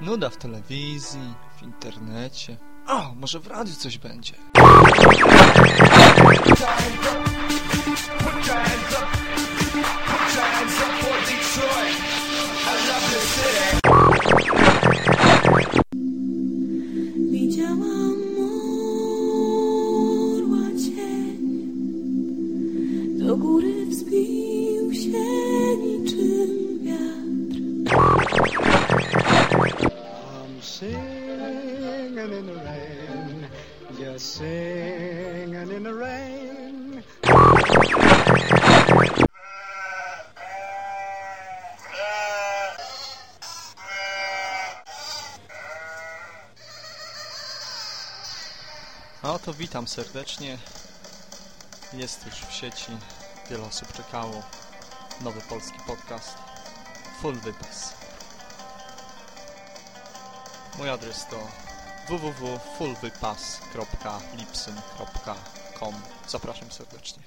Nuda w telewizji, w internecie. O, może w radiu coś będzie. Do góry wzbił się niczym singing in the rain, singing in the rain. No to witam serdecznie. Jest już w sieci. Wiele osób czekało. Nowy polski podcast. Full Wypas. Mój adres to www.fullwypas.lipsyn.com Zapraszam serdecznie.